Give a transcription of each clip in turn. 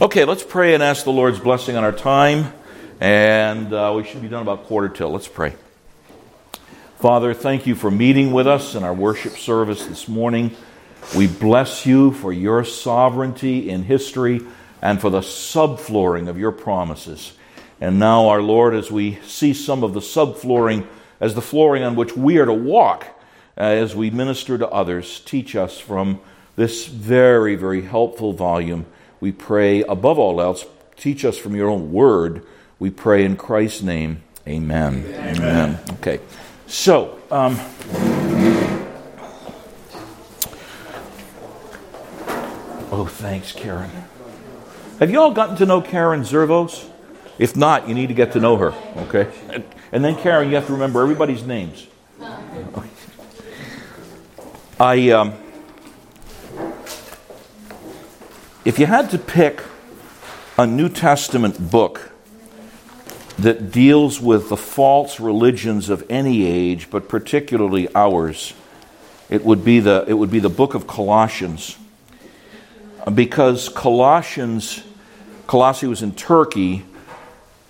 Okay, let's pray and ask the Lord's blessing on our time. And uh, we should be done about quarter till. Let's pray. Father, thank you for meeting with us in our worship service this morning. We bless you for your sovereignty in history and for the subflooring of your promises. And now, our Lord, as we see some of the subflooring as the flooring on which we are to walk uh, as we minister to others, teach us from this very, very helpful volume we pray, above all else, teach us from your own word. We pray in Christ's name. Amen. Amen. Amen. Okay. So, um, oh, thanks, Karen. Have you all gotten to know Karen Zervos? If not, you need to get to know her, okay? And then, Karen, you have to remember everybody's names. I, um, If you had to pick a New Testament book that deals with the false religions of any age, but particularly ours, it would be the, it would be the book of Colossians. Because Colossians, Colossae was in Turkey,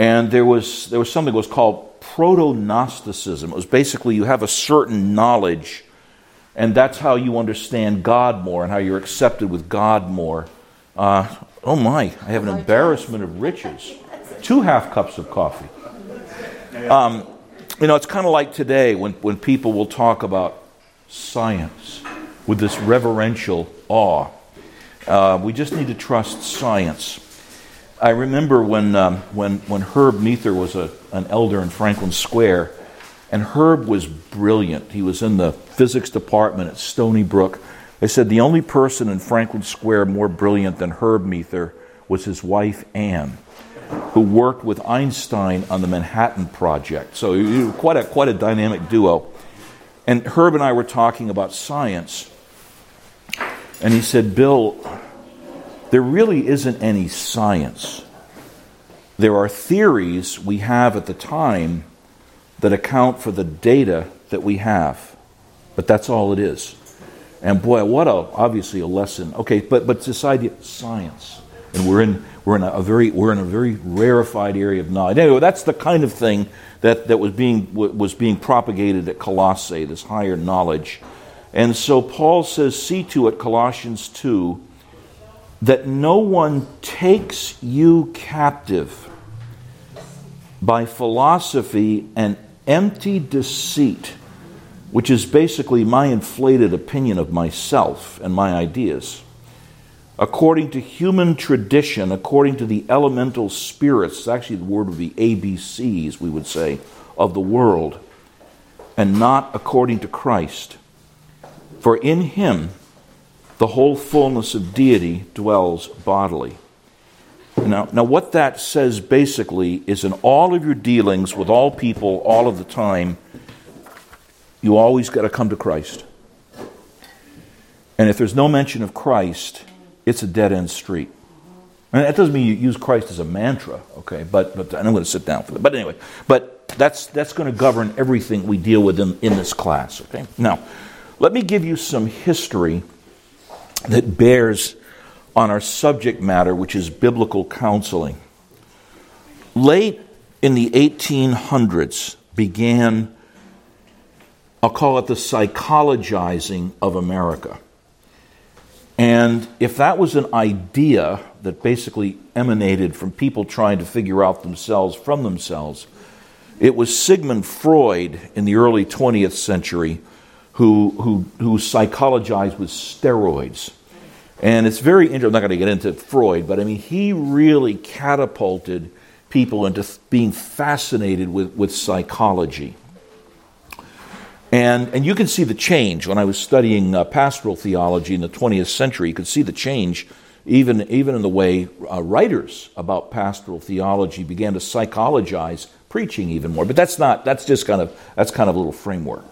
and there was, there was something that was called proto Gnosticism. It was basically you have a certain knowledge, and that's how you understand God more and how you're accepted with God more. Uh, oh my, I have an embarrassment of riches. Two half cups of coffee. Um, you know, it's kind of like today when, when people will talk about science with this reverential awe. Uh, we just need to trust science. I remember when, um, when, when Herb Meether was a, an elder in Franklin Square, and Herb was brilliant. He was in the physics department at Stony Brook. They said the only person in Franklin Square more brilliant than Herb Meether was his wife, Anne, who worked with Einstein on the Manhattan Project. So quite a, quite a dynamic duo. And Herb and I were talking about science. And he said, Bill, there really isn't any science. There are theories we have at the time that account for the data that we have. But that's all it is. And boy, what a obviously a lesson. Okay, but but this idea science, and we're in we're in a, very we're in a very rarefied area of knowledge. Anyway, that's the kind of thing that that was being was being propagated at Colossae, this higher knowledge. And so Paul says, see to it, Colossians two, that no one takes you captive by philosophy and empty deceit which is basically my inflated opinion of myself and my ideas. According to human tradition, according to the elemental spirits, actually the word would be ABCs, we would say, of the world, and not according to Christ. For in him the whole fullness of deity dwells bodily. Now, now, what that says basically is in all of your dealings with all people all of the time, you always got to come to Christ. And if there's no mention of Christ, it's a dead end street. And that doesn't mean you use Christ as a mantra, okay? But, but I'm going to sit down for that. But anyway, but that's, that's going to govern everything we deal with in, in this class, okay? Now, let me give you some history that bears on our subject matter, which is biblical counseling. Late in the 1800s began I'll call it the psychologizing of America. And if that was an idea that basically emanated from people trying to figure out themselves from themselves, it was Sigmund Freud in the early 20th century who, who, who psychologized with steroids. And it's very interesting. I'm not going to get into Freud, but I mean, he really catapulted people into being fascinated with, with psychology. And, and you can see the change. When I was studying uh, pastoral theology in the 20th century, you could see the change even, even in the way uh, writers about pastoral theology began to psychologize preaching even more. But that's not, that's just kind of, that's kind of a little framework.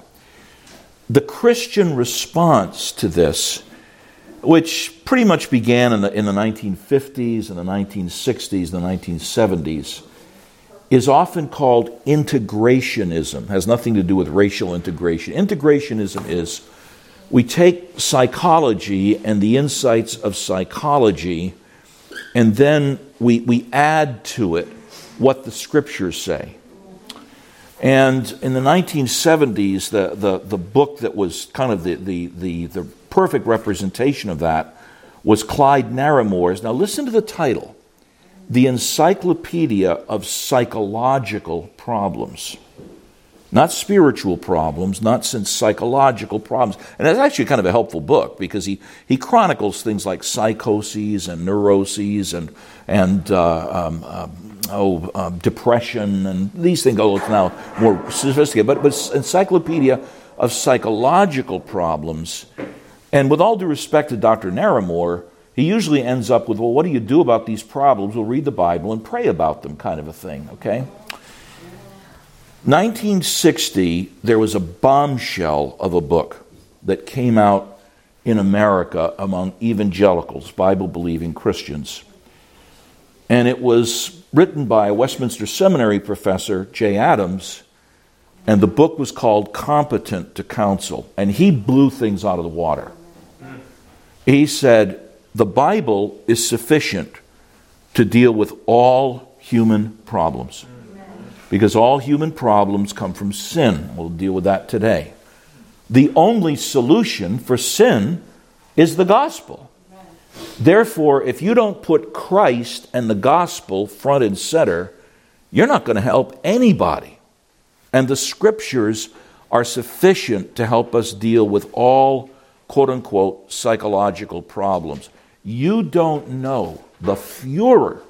The Christian response to this, which pretty much began in the, in the 1950s and the 1960s and the 1970s, is often called integrationism. has nothing to do with racial integration. Integrationism is we take psychology and the insights of psychology and then we, we add to it what the scriptures say. And in the 1970s, the, the, the book that was kind of the, the, the, the perfect representation of that was Clyde Narramore's. Now, listen to the title The Encyclopedia of Psychological Problems. Not spiritual problems, not since psychological problems. And that's actually kind of a helpful book because he, he chronicles things like psychoses and neuroses and, and uh, um, um, oh, uh, depression and these things. Oh, it's now more sophisticated, but, but encyclopedia of psychological problems. And with all due respect to Dr. Narramore, he usually ends up with, well, what do you do about these problems? We'll read the Bible and pray about them, kind of a thing, okay? 1960, there was a bombshell of a book that came out in America among evangelicals, Bible believing Christians. And it was written by a Westminster Seminary professor, Jay Adams, and the book was called Competent to Counsel. And he blew things out of the water. He said, The Bible is sufficient to deal with all human problems. Because all human problems come from sin. We'll deal with that today. The only solution for sin is the gospel. Therefore, if you don't put Christ and the gospel front and center, you're not going to help anybody. And the scriptures are sufficient to help us deal with all quote unquote psychological problems. You don't know the furor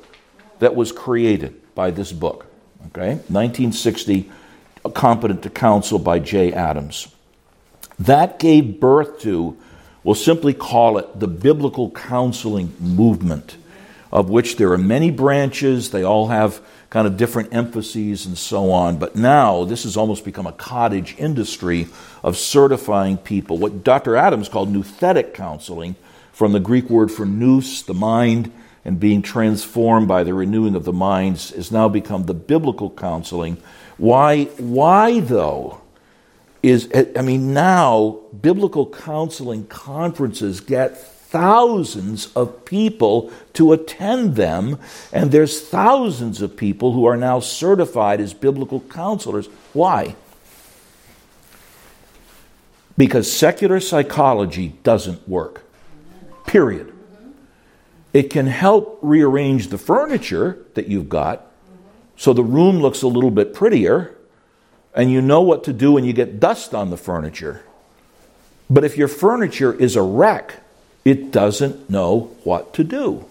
that was created by this book. Okay? 1960, Competent to Counsel by Jay Adams. That gave birth to We'll simply call it the biblical counseling movement, of which there are many branches. They all have kind of different emphases and so on. But now this has almost become a cottage industry of certifying people. What Dr. Adams called nouthetic counseling, from the Greek word for nous, the mind, and being transformed by the renewing of the minds, has now become the biblical counseling. Why, why though? is, I mean, now biblical counseling conferences get thousands of people to attend them, and there's thousands of people who are now certified as biblical counselors. Why? Because secular psychology doesn't work. Period. It can help rearrange the furniture that you've got so the room looks a little bit prettier and you know what to do when you get dust on the furniture. But if your furniture is a wreck, it doesn't know what to do.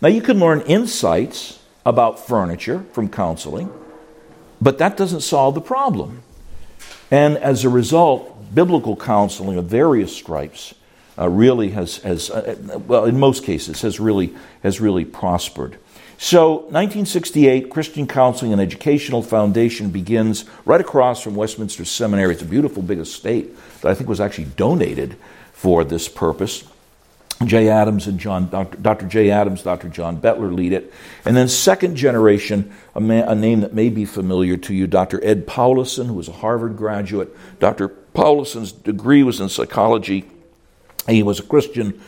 Now, you can learn insights about furniture from counseling, but that doesn't solve the problem. And as a result, biblical counseling of various stripes uh, really has, has uh, well, in most cases, has really, has really prospered. So, 1968, Christian Counseling and Educational Foundation begins right across from Westminster Seminary. It's a beautiful big estate that I think was actually donated for this purpose. Jay Adams and John, Dr. Dr. Jay Adams, Dr. John Bettler lead it. And then, second generation, a, man, a name that may be familiar to you, Dr. Ed Powlison, who was a Harvard graduate. Dr. Powlison's degree was in psychology. He was a Christian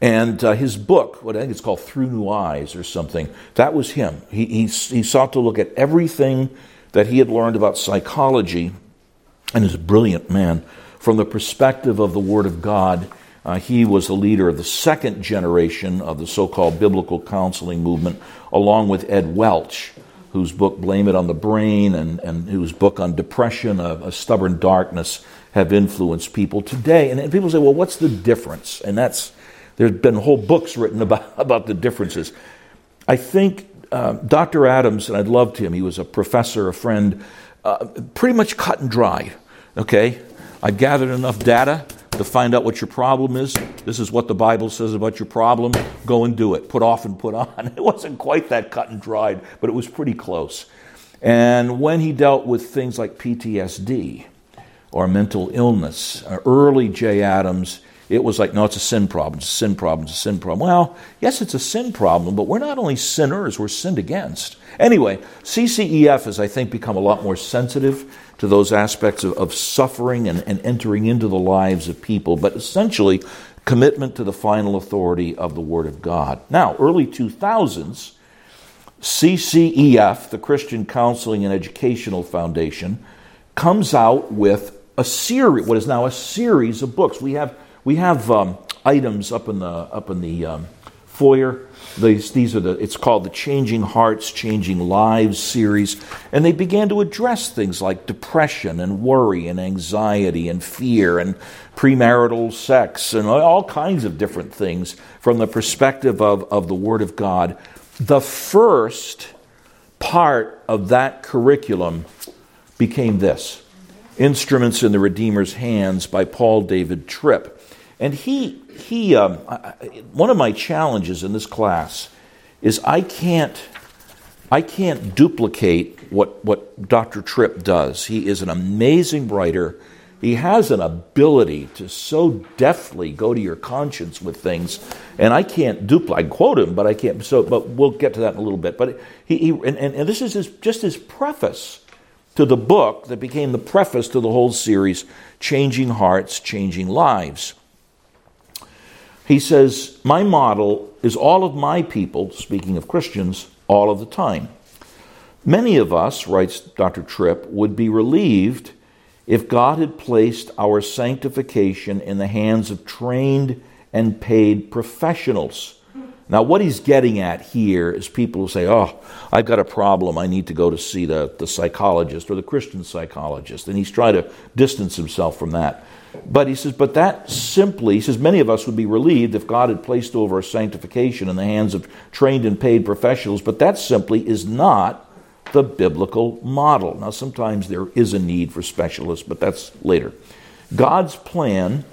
and uh, his book, what I think it's called Through New Eyes or something, that was him. He, he, he sought to look at everything that he had learned about psychology, and is a brilliant man. From the perspective of the Word of God, uh, he was the leader of the second generation of the so called biblical counseling movement, along with Ed Welch, whose book Blame It on the Brain and, and whose book on depression, a, a stubborn darkness, have influenced people today. And, people say, well, what's the difference? And that's there's been whole books written about, about the differences. I think uh, Dr. Adams, and I loved him, he was a professor, a friend, uh, pretty much cut and dry. Okay? I gathered enough data to find out what your problem is. This is what the Bible says about your problem. Go and do it. Put off and put on. It wasn't quite that cut and dried, but it was pretty close. And when he dealt with things like PTSD or mental illness, uh, early Jay Adams, it was like, no, it's a sin problem, it's a sin problem, it's a sin problem. Well, yes, it's a sin problem, but we're not only sinners, we're sinned against. Anyway, CCEF has, I think, become a lot more sensitive to those aspects of, of suffering and, and entering into the lives of people. But essentially, commitment to the final authority of the Word of God. Now, early 2000s, CCEF, the Christian Counseling and Educational Foundation, comes out with a series, what is now a series of books. We have we have um, items up in the up in the um, foyer. These, these are the, it's called the Changing Hearts, Changing Lives series. And they began to address things like depression and worry and anxiety and fear and premarital sex and all kinds of different things from the perspective of, of the Word of God. The first part of that curriculum became this Instruments in the Redeemer's Hands by Paul David Tripp. And he, he um, I, one of my challenges in this class is I can't, I can't duplicate what, what Dr. Tripp does. He is an amazing writer. He has an ability to so deftly go to your conscience with things, and I can't duplicate. I quote him, but I can't. So, but we'll get to that in a little bit. But he, he and, and, this is his, just his preface to the book that became the preface to the whole series, "Changing Hearts, Changing Lives." He says, My model is all of my people, speaking of Christians, all of the time. Many of us, writes Dr. Tripp, would be relieved if God had placed our sanctification in the hands of trained and paid professionals. Now, what he's getting at here is people who say, Oh, I've got a problem. I need to go to see the, the psychologist or the Christian psychologist. And he's trying to distance himself from that. But he says, but that simply, he says, many of us would be relieved if God had placed over our sanctification in the hands of trained and paid professionals, but that simply is not the biblical model. Now, sometimes there is a need for specialists, but that's later. God's plan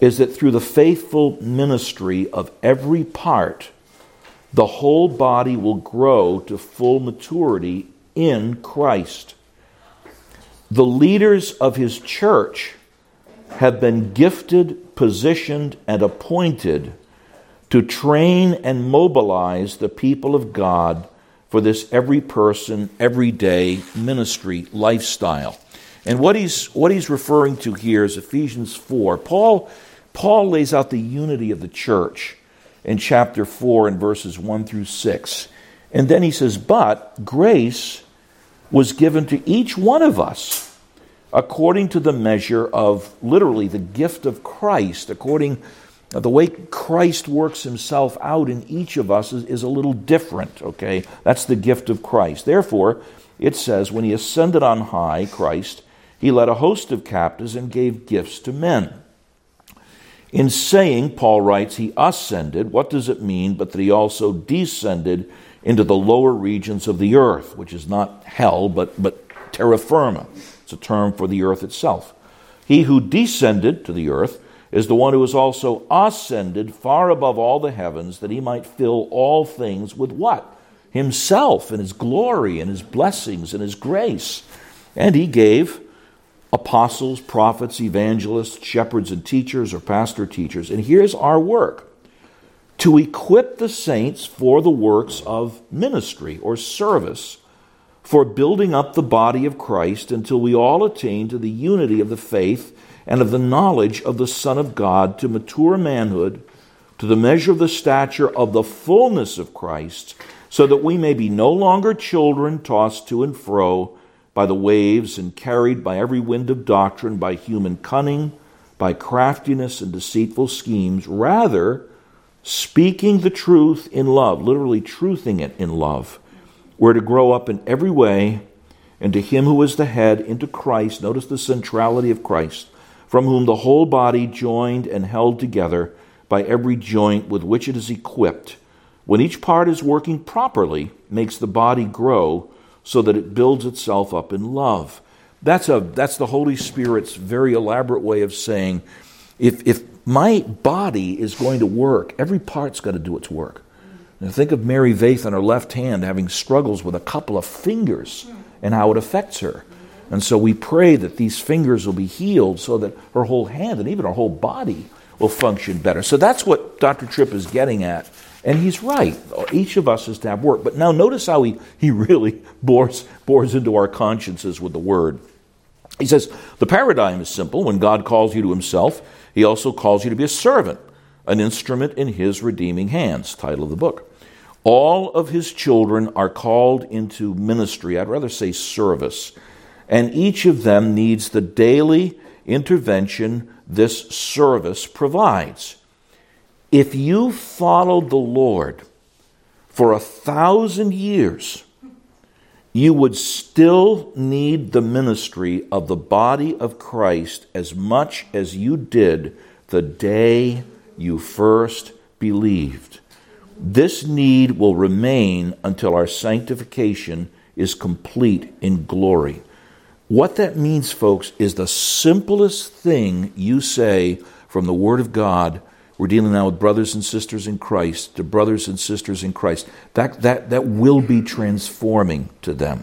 is that through the faithful ministry of every part, the whole body will grow to full maturity in Christ. The leaders of his church have been gifted, positioned, and appointed to train and mobilize the people of God for this every person, everyday ministry lifestyle. And what he's, what he's referring to here is Ephesians 4. Paul, Paul lays out the unity of the church in chapter 4 and verses 1 through 6. And then he says, But grace was given to each one of us according to the measure of literally the gift of Christ, according the way Christ works himself out in each of us is, is, a little different, okay? That's the gift of Christ. Therefore, it says, when he ascended on high, Christ, he led a host of captives and gave gifts to men. In saying, Paul writes, he ascended, what does it mean but that he also descended into the lower regions of the earth, which is not hell, but, but terra firma. It's a term for the earth itself. He who descended to the earth is the one who is also ascended far above all the heavens, that he might fill all things with what? Himself and his glory and his blessings and his grace. And he gave apostles, prophets, evangelists, shepherds, and teachers, or pastor teachers. And here's our work to equip the saints for the works of ministry or service for building up the body of Christ until we all attain to the unity of the faith and of the knowledge of the Son of God to mature manhood, to the measure of the stature of the fullness of Christ, so that we may be no longer children tossed to and fro by the waves and carried by every wind of doctrine, by human cunning, by craftiness and deceitful schemes. Rather, speaking the truth in love, literally truthing it in love we're to grow up in every way into Him who is the head, into Christ. Notice the centrality of Christ, from whom the whole body, joined and held together by every joint with which it is equipped, when each part is working properly, makes the body grow so that it builds itself up in love. That's, a, that's the Holy Spirit's very elaborate way of saying if, if my body is going to work, every part's got to do its work. Now think of Mary Vaith on her left hand having struggles with a couple of fingers and how it affects her. And so we pray that these fingers will be healed so that her whole hand and even her whole body will function better. So that's what Dr. Tripp is getting at. And he's right. Each of us is to have work. But now notice how he, he really bores, bores into our consciences with the word. He says, The paradigm is simple. When God calls you to himself, he also calls you to be a servant. an instrument in his redeeming hands. Title of the book. All of his children are called into ministry, I'd rather say service, and each of them needs the daily intervention this service provides. If you followed the Lord for a thousand years, you would still need the ministry of the body of Christ as much as you did the day you first believed. This need will remain until our sanctification is complete in glory. What that means, folks, is the simplest thing you say from the Word of God. We're dealing now with brothers and sisters in Christ, the brothers and sisters in Christ. That, that, that will be transforming to them.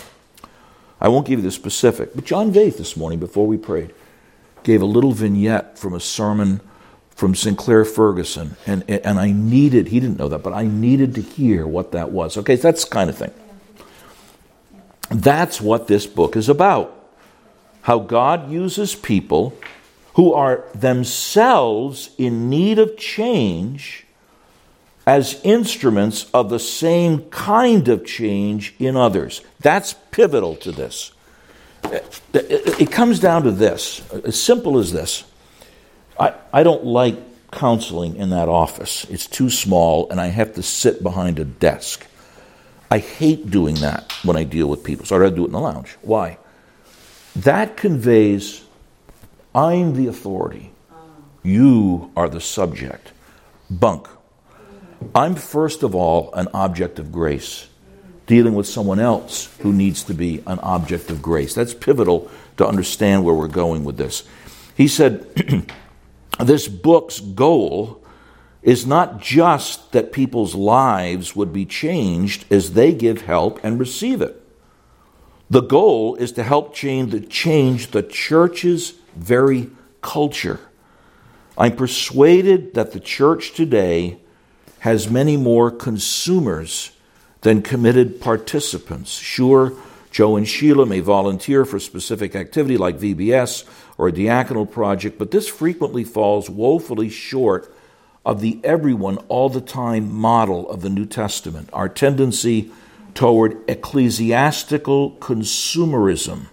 I won't give you the specific, but John Vaith this morning, before we prayed, gave a little vignette from a sermon from Sinclair Ferguson. And, and I needed, he didn't know that, but I needed to hear what that was. Okay, so that's the kind of thing. That's what this book is about. How God uses people who are themselves in need of change as instruments of the same kind of change in others. That's pivotal to this. It comes down to this, as simple as this. I, I don't like counseling in that office. It's too small, and I have to sit behind a desk. I hate doing that when I deal with people, so I'd rather do it in the lounge. Why? That conveys I'm the authority, you are the subject. Bunk. I'm first of all an object of grace, dealing with someone else who needs to be an object of grace. That's pivotal to understand where we're going with this. He said, this book's goal is not just that people's lives would be changed as they give help and receive it. The goal is to help change the, change the church's very culture. I'm persuaded that the church today has many more consumers than committed participants. Sure, Joe and Sheila may volunteer for specific activity like VBS or a diaconal project, but this frequently falls woefully short of the everyone all the time model of the New Testament. Our tendency toward ecclesiastical consumerism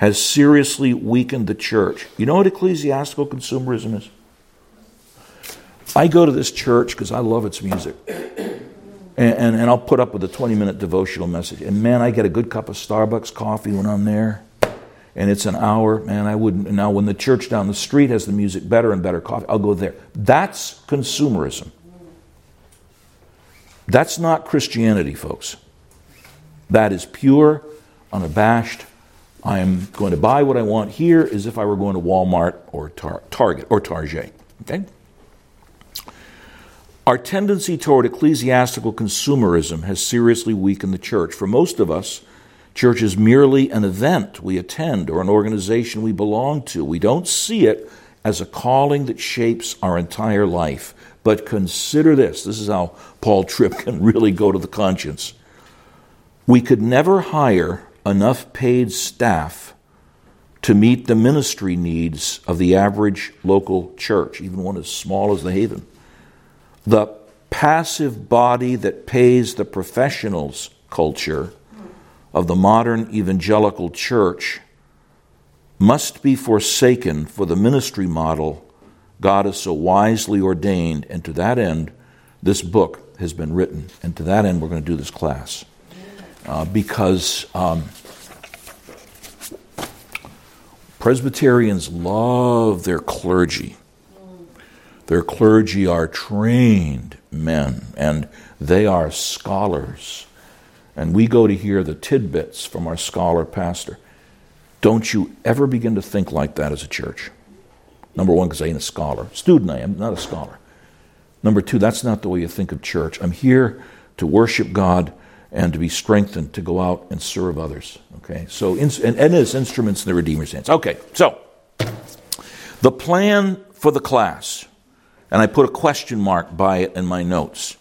has seriously weakened the church. You know what ecclesiastical consumerism is? I go to this church because I love its music. And, and, and, I'll put up with a 20 minute devotional message. And man, I get a good cup of Starbucks coffee when I'm there and it's an hour, man, I wouldn't. Now, when the church down the street has the music better and better coffee, I'll go there. That's consumerism. That's not Christianity, folks. That is pure, unabashed. I am going to buy what I want here as if I were going to Walmart or Tar- Target or Target. Okay? Our tendency toward ecclesiastical consumerism has seriously weakened the church. For most of us, Church is merely an event we attend or an organization we belong to. We don't see it as a calling that shapes our entire life. But consider this this is how Paul Tripp can really go to the conscience. We could never hire enough paid staff to meet the ministry needs of the average local church, even one as small as the Haven. The passive body that pays the professionals culture of the modern evangelical church must be forsaken for the ministry model God has so wisely ordained. And to that end, this book has been written. And to that end, we're going to do this class. Uh, because um, Presbyterians love their clergy. Their clergy are trained men, and they are scholars and we go to hear the tidbits from our scholar pastor. Don't you ever begin to think like that as a church. Number one, because I ain't a scholar. Student, I am, not a scholar. Number two, that's not the way you think of church. I'm here to worship God and to be strengthened to go out and serve others. Okay, so, and, and as instruments in the Redeemer's hands. Okay, so the plan for the class, and I put a question mark by it in my notes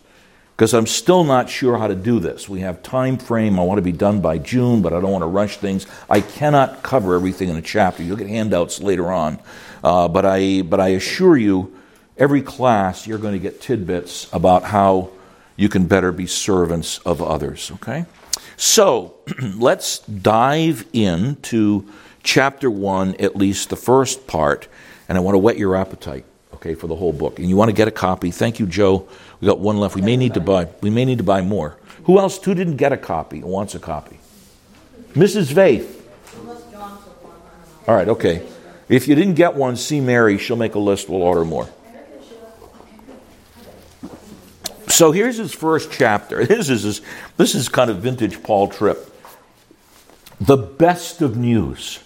because I'm still not sure how to do this. We have time frame. I want to be done by June, but I don't want to rush things. I cannot cover everything in a chapter. You'll get handouts later on, uh, but I but I assure you, every class, you're going to get tidbits about how you can better be servants of others, okay? So let's dive into chapter one, at least the first part, and I want to whet your appetite, okay, for the whole book. And you want to get a copy. Thank you, Joe. We got one left. We may need to buy. We may need to buy more. Who else? Who didn't get a copy wants a copy? Mrs. Vaith. All right. Okay. If you didn't get one, see Mary. She'll make a list. We'll order more. So here's his first chapter. This is, this is kind of vintage Paul Tripp. The best of news.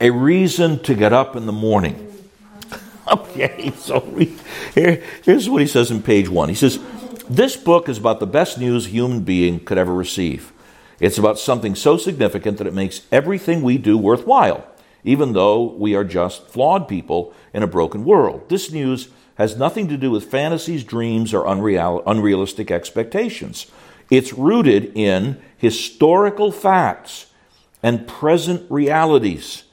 A reason to get up in the morning. Okay, so here, here's what he says in page one. He says, This book is about the best news a human being could ever receive. It's about something so significant that it makes everything we do worthwhile, even though we are just flawed people in a broken world. This news has nothing to do with fantasies, dreams, or unreal, unrealistic expectations. It's rooted in historical facts and present realities.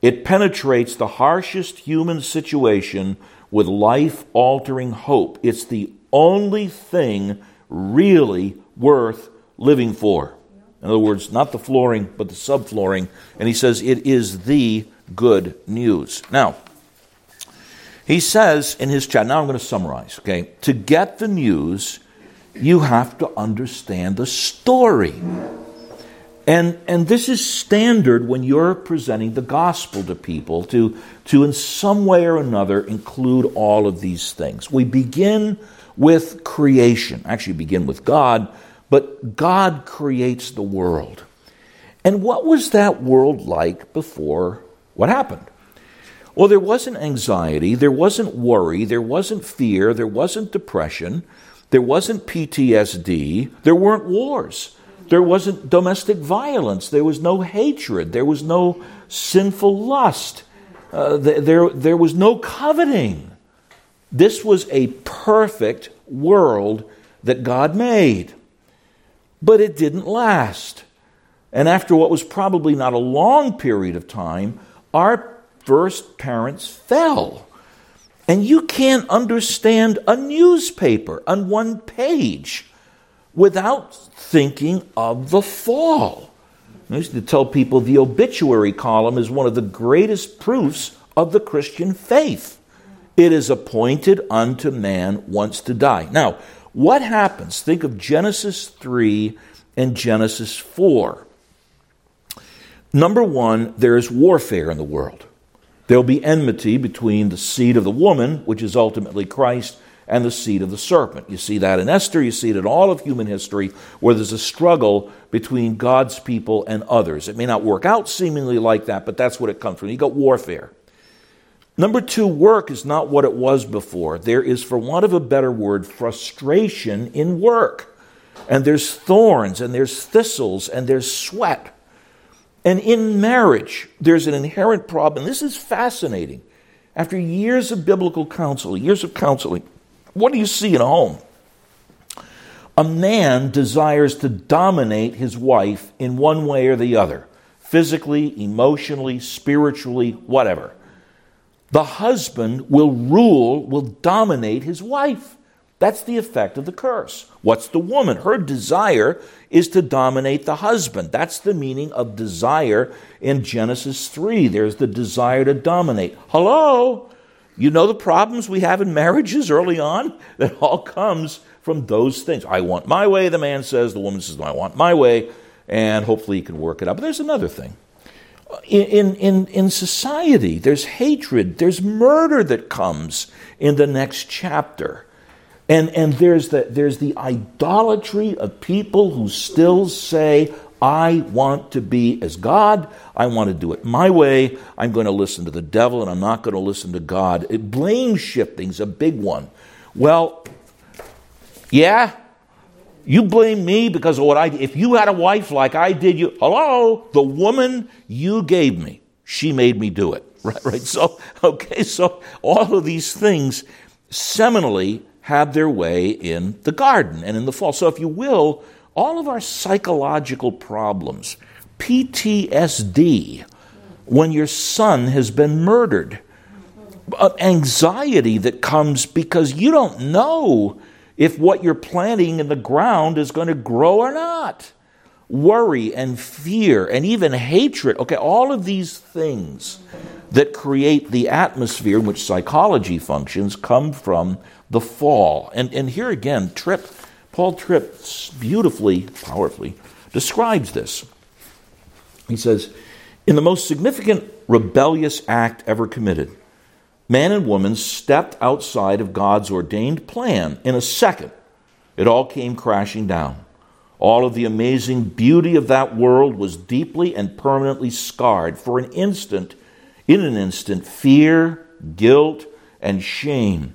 It penetrates the harshest human situation with life altering hope. It's the only thing really worth living for. In other words, not the flooring, but the subflooring. And he says it is the good news. Now, he says in his chat, now I'm going to summarize, okay? To get the news, you have to understand the story. And, and this is standard when you're presenting the gospel to people to, to, in some way or another, include all of these things. We begin with creation, actually, begin with God, but God creates the world. And what was that world like before what happened? Well, there wasn't anxiety, there wasn't worry, there wasn't fear, there wasn't depression, there wasn't PTSD, there weren't wars, there wasn't domestic violence, there was no hatred, there was no sinful lust, uh, there, there was no coveting. This was a perfect world that God made. But it didn't last. And after what was probably not a long period of time, our first parents fell. And you can't understand a newspaper on one page without thinking of the fall. I used to tell people the obituary column is one of the greatest proofs of the Christian faith. It is appointed unto man once to die. Now, what happens? Think of Genesis 3 and Genesis 4. Number one, there is warfare in the world. There'll be enmity between the seed of the woman, which is ultimately Christ, and the seed of the serpent. You see that in Esther, you see it in all of human history, where there's a struggle between God's people and others. It may not work out seemingly like that, but that's what it comes from. You got warfare. Number two, work is not what it was before. There is, for want of a better word, frustration in work. And there's thorns, and there's thistles, and there's sweat. And in marriage, there's an inherent problem. This is fascinating. After years of biblical counsel, years of counseling, what do you see in a home? A man desires to dominate his wife in one way or the other physically, emotionally, spiritually, whatever. The husband will rule, will dominate his wife. That's the effect of the curse. What's the woman? Her desire is to dominate the husband. That's the meaning of desire in Genesis 3. There's the desire to dominate. Hello? You know the problems we have in marriages early on? That all comes from those things. I want my way, the man says. The woman says, I want my way. And hopefully he can work it out. But there's another thing. In, in, in society, there's hatred, there's murder that comes in the next chapter. And, and there's, the, there's the idolatry of people who still say, I want to be as God. I want to do it my way. I'm going to listen to the devil and I'm not going to listen to God. It, blame shifting's a big one. Well, yeah, you blame me because of what I If you had a wife like I did, you hello, the woman you gave me, she made me do it. Right, right. So, okay, so all of these things seminally have their way in the garden and in the fall. So, if you will, all of our psychological problems, PTSD, when your son has been murdered, uh, anxiety that comes because you don't know if what you're planting in the ground is going to grow or not. Worry and fear and even hatred. Okay, all of these things that create the atmosphere in which psychology functions come from the fall. And, and here again, Tripp, Paul Tripp beautifully, powerfully describes this. He says, In the most significant rebellious act ever committed, man and woman stepped outside of God's ordained plan in a second. It all came crashing down. All of the amazing beauty of that world was deeply and permanently scarred. For an instant, in an instant, fear, guilt, and shame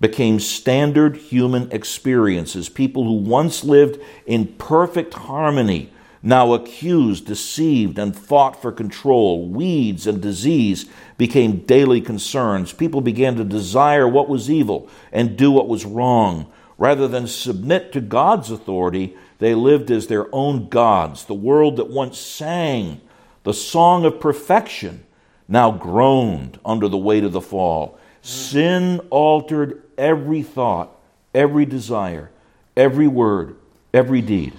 became standard human experiences. People who once lived in perfect harmony now accused, deceived, and fought for control. Weeds and disease became daily concerns. People began to desire what was evil and do what was wrong. Rather than submit to God's authority, they lived as their own gods. The world that once sang the song of perfection now groaned under the weight of the fall. Sin altered every thought, every desire, every word, every deed.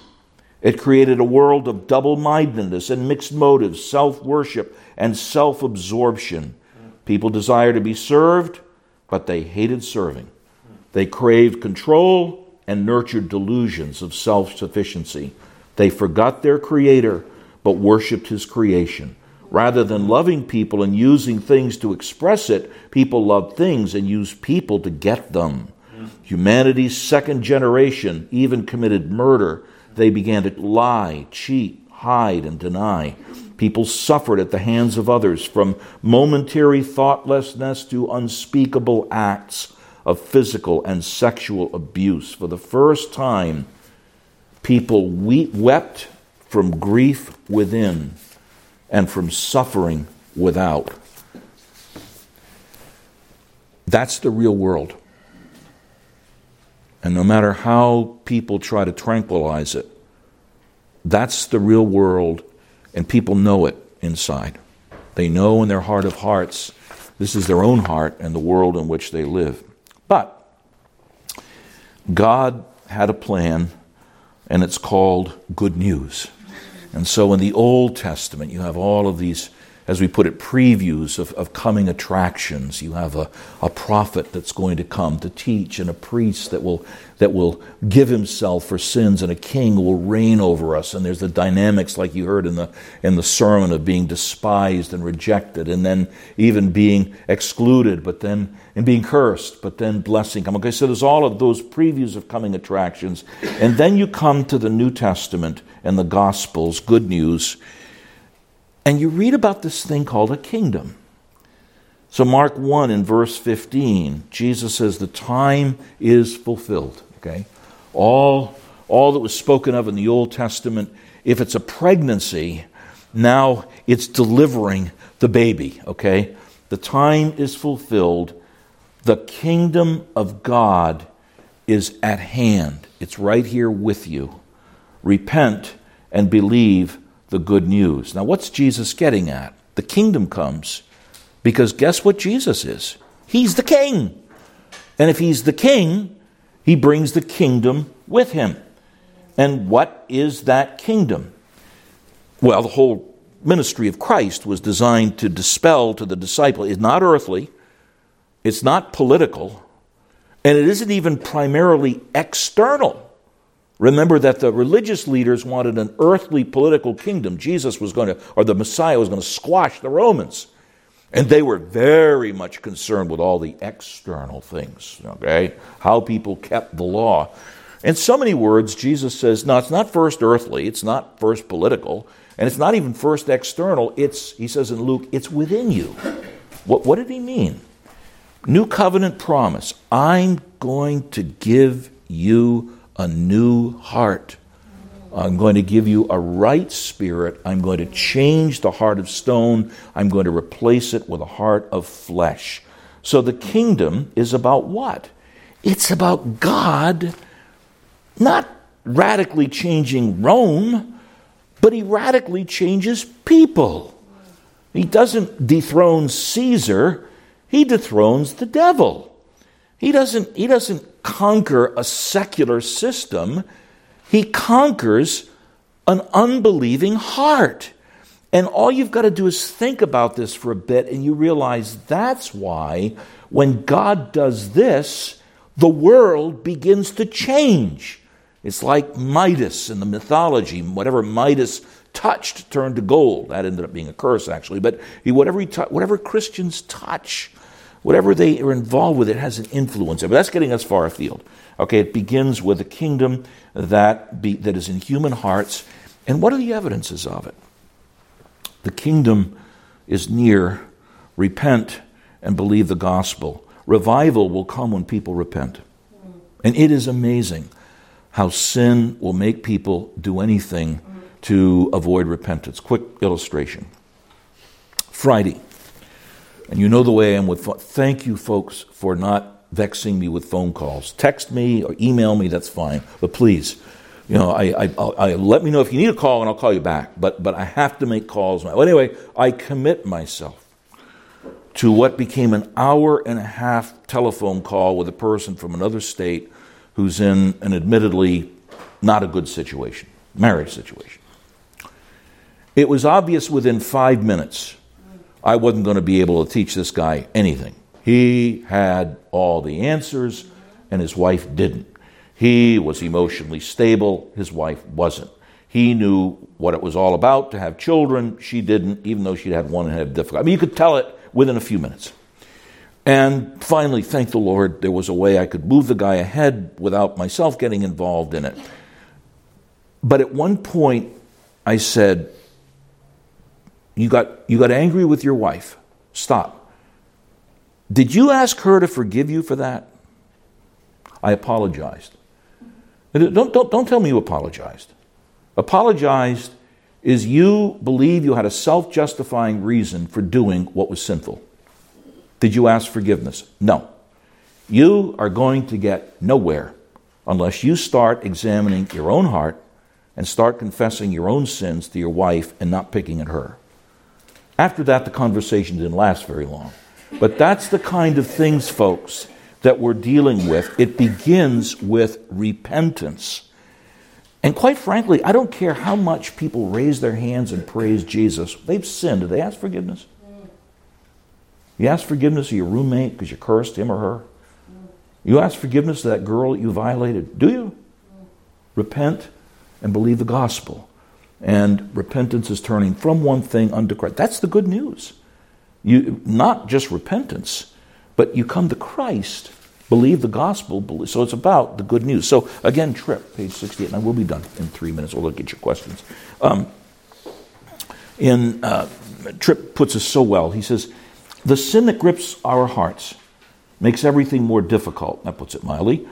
It created a world of double mindedness and mixed motives, self worship, and self absorption. People desired to be served, but they hated serving. They craved control and nurtured delusions of self sufficiency. They forgot their Creator, but worshiped His creation. Rather than loving people and using things to express it, people loved things and used people to get them. Humanity's second generation even committed murder they began to lie, cheat, hide, and deny. People suffered at the hands of others, from momentary thoughtlessness to unspeakable acts of physical and sexual abuse. For the first time, people wept from grief within and from suffering without. That's the real world. And no matter how people try to tranquilize it, that's the real world, and people know it inside. They know in their heart of hearts this is their own heart and the world in which they live. But God had a plan, and it's called good news. And so in the Old Testament, you have all of these as we put it, previews of, of coming attractions. You have a, a prophet that's going to come to teach, and a priest that will, that will give himself for sins, and a king will reign over us. And there's the dynamics, like you heard in the, in the sermon, of being despised and rejected, and then even being excluded, but then and being cursed, but then blessing come. Okay, so there's all of those previews of coming attractions. And then you come to the New Testament and the Gospels, good news and you read about this thing called a kingdom. So, Mark 1 in verse 15, Jesus says, The time is fulfilled. Okay? All, all that was spoken of in the Old Testament, if it's a pregnancy, now it's delivering the baby. Okay? The time is fulfilled. The kingdom of God is at hand, it's right here with you. Repent and believe the good news. Now, what's Jesus getting at? The kingdom comes because guess what Jesus is? He's the king. And if he's the king, he brings the kingdom with him. And what is that kingdom? Well, the whole ministry of Christ was designed to dispel to the disciple it's not earthly, it's not political, and it isn't even primarily external. Remember that the religious leaders wanted an earthly political kingdom. Jesus was going to, or the Messiah was going to squash the Romans. And they were very much concerned with all the external things, okay? How people kept the law. In so many words, Jesus says, no, it's not first earthly, it's not first political, and it's not even first external. It's, he says in Luke, it's within you. What, what did he mean? New covenant promise I'm going to give you a new heart. I'm going to give you a right spirit. I'm going to change the heart of stone. I'm going to replace it with a heart of flesh. So the kingdom is about what? It's about God not radically changing Rome, but he radically changes people. He doesn't dethrone Caesar, he dethrones the devil. He doesn't, he doesn't conquer a secular system, he conquers an unbelieving heart. And all you've got to do is think about this for a bit, and you realize that's why when God does this, the world begins to change. It's like Midas in the mythology. Whatever Midas touched turned to gold. That ended up being a curse, actually. But whatever, he whatever Christians touch, whatever they are involved with, it has an influence. But that's getting us far afield. Okay, it begins with a kingdom that, be, that is in human hearts. And what are the evidences of it? The kingdom is near. Repent and believe the gospel. Revival will come when people repent. And it is amazing how sin will make people do anything to avoid repentance. Quick illustration Friday. And you know the way I am with Thank you, folks, for not vexing me with phone calls. Text me or email me, that's fine. But please, you know, I, I, I, let me know if you need a call and I'll call you back. But, but I have to make calls. Well, anyway, I commit myself to what became an hour and a half telephone call with a person from another state who's in an admittedly not a good situation, marriage situation. It was obvious within five minutes I wasn't going to be able to teach this guy anything. He had all the answers, and his wife didn't. He was emotionally stable, his wife wasn't. He knew what it was all about to have children. She didn't, even though she'd had one and had difficulty. I mean, you could tell it within a few minutes. And finally, thank the Lord, there was a way I could move the guy ahead without myself getting involved in it. But at one point, I said, you got, you got angry with your wife. Stop. Did you ask her to forgive you for that? I apologized. Don't, don't, don't tell me you apologized. Apologized is you believe you had a self justifying reason for doing what was sinful. Did you ask forgiveness? No. You are going to get nowhere unless you start examining your own heart and start confessing your own sins to your wife and not picking at her. After that, the conversation didn't last very long. But that's the kind of things, folks, that we're dealing with. It begins with repentance. And quite frankly, I don't care how much people raise their hands and praise Jesus. They've sinned. Do they ask forgiveness? You ask forgiveness of your roommate because you cursed him or her? You ask forgiveness of that girl that you violated? Do you? Repent and believe the gospel. And repentance is turning from one thing unto Christ. That's the good news. You not just repentance, but you come to Christ, believe the gospel. Believe, so it's about the good news. So again, Tripp, page 68, and I will be done in three minutes. We'll look at your questions. Um, in uh, Tripp puts it so well. He says, "The sin that grips our hearts makes everything more difficult." That puts it mildly.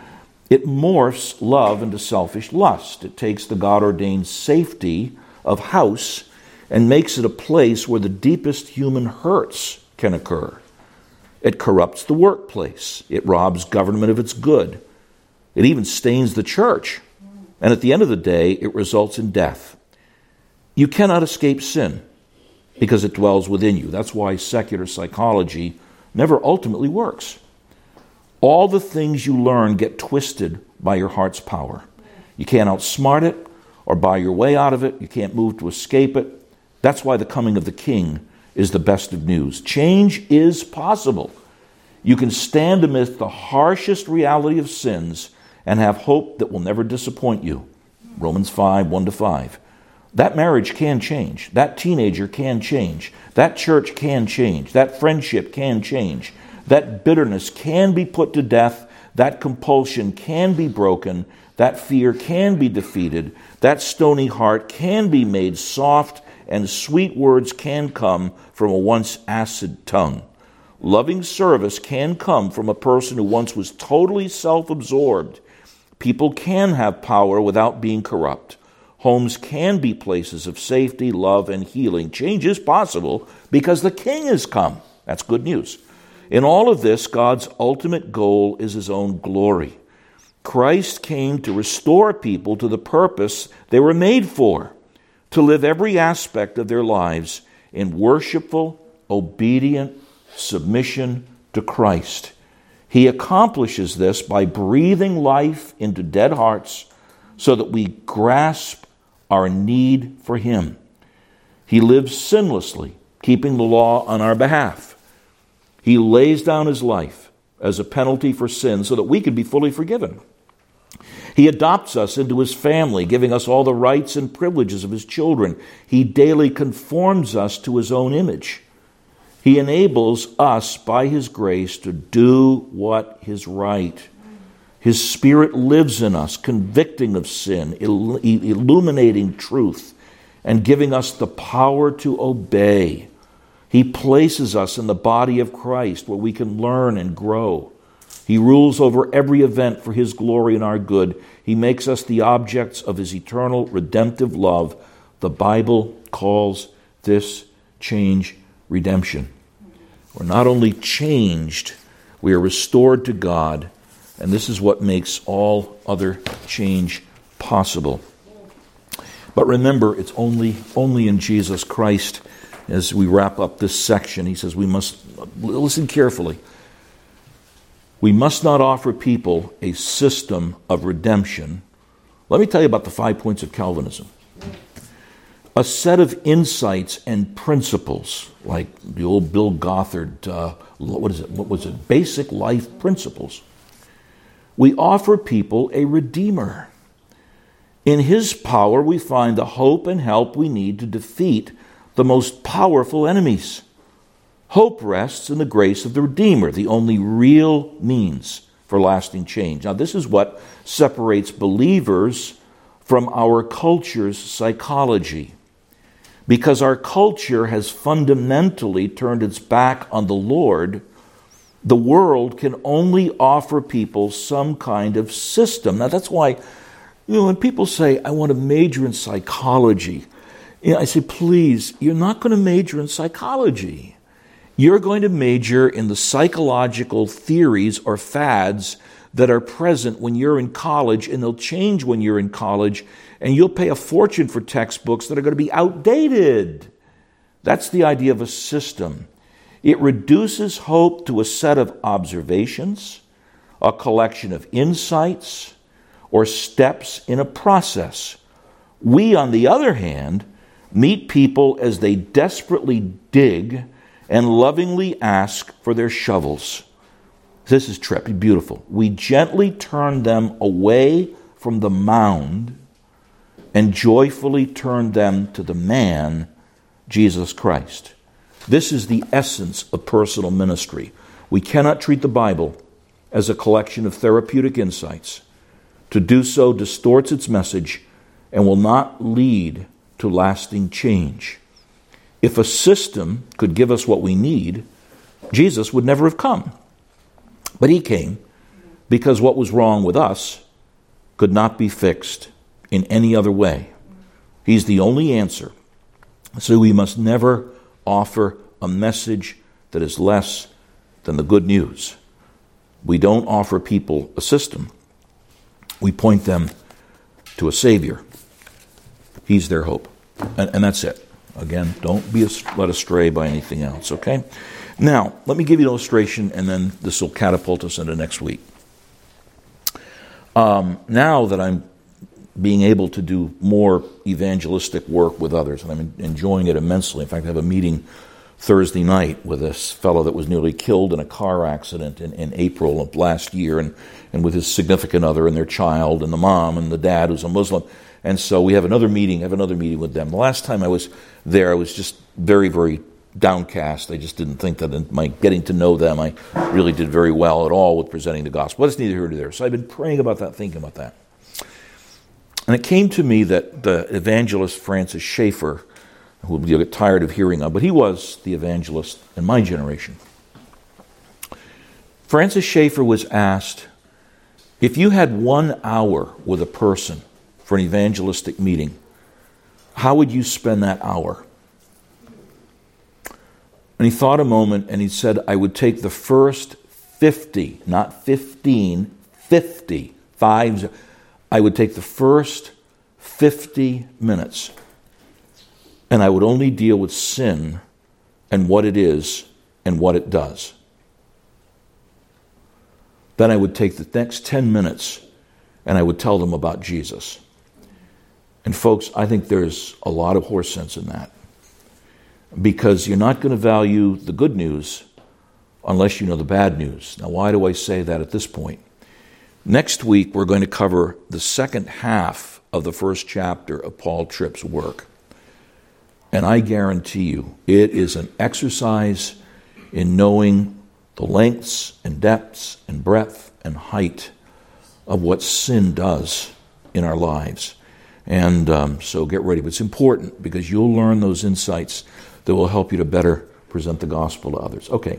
It morphs love into selfish lust. It takes the God ordained safety of house and makes it a place where the deepest human hurts can occur. It corrupts the workplace. It robs government of its good. It even stains the church. And at the end of the day, it results in death. You cannot escape sin because it dwells within you. That's why secular psychology never ultimately works. All the things you learn get twisted by your heart's power. You can't outsmart it or buy your way out of it. You can't move to escape it. That's why the coming of the king is the best of news. Change is possible. You can stand amidst the harshest reality of sins and have hope that will never disappoint you. Romans 5 1 to 5. That marriage can change. That teenager can change. That church can change. That friendship can change. That bitterness can be put to death. That compulsion can be broken. That fear can be defeated. That stony heart can be made soft, and sweet words can come from a once acid tongue. Loving service can come from a person who once was totally self absorbed. People can have power without being corrupt. Homes can be places of safety, love, and healing. Change is possible because the King has come. That's good news. In all of this, God's ultimate goal is his own glory. Christ came to restore people to the purpose they were made for, to live every aspect of their lives in worshipful, obedient submission to Christ. He accomplishes this by breathing life into dead hearts so that we grasp our need for Him. He lives sinlessly, keeping the law on our behalf. He lays down His life as a penalty for sin so that we can be fully forgiven. He adopts us into his family, giving us all the rights and privileges of his children. He daily conforms us to his own image. He enables us, by his grace, to do what is right. His Spirit lives in us, convicting of sin, illuminating truth, and giving us the power to obey. He places us in the body of Christ where we can learn and grow. He rules over every event for His glory and our good. He makes us the objects of His eternal redemptive love. The Bible calls this change redemption. We're not only changed, we are restored to God, and this is what makes all other change possible. But remember, it's only, only in Jesus Christ. As we wrap up this section, he says we must listen carefully. We must not offer people a system of redemption. Let me tell you about the five points of Calvinism. A set of insights and principles, like the old Bill Gothard, uh, what is it? What was it? Basic life principles. We offer people a redeemer. In his power, we find the hope and help we need to defeat the most powerful enemies. Hope rests in the grace of the Redeemer, the only real means for lasting change. Now, this is what separates believers from our culture's psychology. Because our culture has fundamentally turned its back on the Lord, the world can only offer people some kind of system. Now, that's why, you know, when people say, I want to major in psychology, you know, I say, please, you're not going to major in psychology. You're going to major in the psychological theories or fads that are present when you're in college, and they'll change when you're in college, and you'll pay a fortune for textbooks that are going to be outdated. That's the idea of a system. It reduces hope to a set of observations, a collection of insights, or steps in a process. We, on the other hand, meet people as they desperately dig and lovingly ask for their shovels. This is trippy, beautiful. We gently turn them away from the mound and joyfully turn them to the man, Jesus Christ. This is the essence of personal ministry. We cannot treat the Bible as a collection of therapeutic insights. To do so distorts its message and will not lead to lasting change. If a system could give us what we need, Jesus would never have come. But he came because what was wrong with us could not be fixed in any other way. He's the only answer. So we must never offer a message that is less than the good news. We don't offer people a system, we point them to a Savior. He's their hope. And, and that's it. Again, don't be led astray by anything else, okay? Now, let me give you an illustration, and then this will catapult us into next week. Um, now that I'm being able to do more evangelistic work with others, and I'm enjoying it immensely. In fact, I have a meeting Thursday night with this fellow that was nearly killed in a car accident in, in April of last year, and, and with his significant other and their child, and the mom and the dad who's a Muslim. And so we have another meeting, I have another meeting with them. The last time I was there, I was just very, very downcast. I just didn't think that in my getting to know them, I really did very well at all with presenting the gospel. But it's neither here nor there. So I've been praying about that, thinking about that. And it came to me that the evangelist Francis Schaeffer, who you'll get tired of hearing of, but he was the evangelist in my generation. Francis Schaeffer was asked if you had one hour with a person for an evangelistic meeting, how would you spend that hour? And he thought a moment and he said, I would take the first 50, not 15, 50, five. I would take the first 50 minutes and I would only deal with sin and what it is and what it does. then I would take the next 10 minutes and I would tell them about Jesus. And folks, I think there's a lot of horse sense in that. Because you're not going to value the good news unless you know the bad news. Now, why do I say that at this point? Next week, we're going to cover the second half of the first chapter of Paul Tripp's work. And I guarantee you, it is an exercise in knowing the lengths and depths and breadth and height of what sin does in our lives. And um, so get ready. But it's important because you'll learn those insights that will help you to better present the gospel to others. Okay,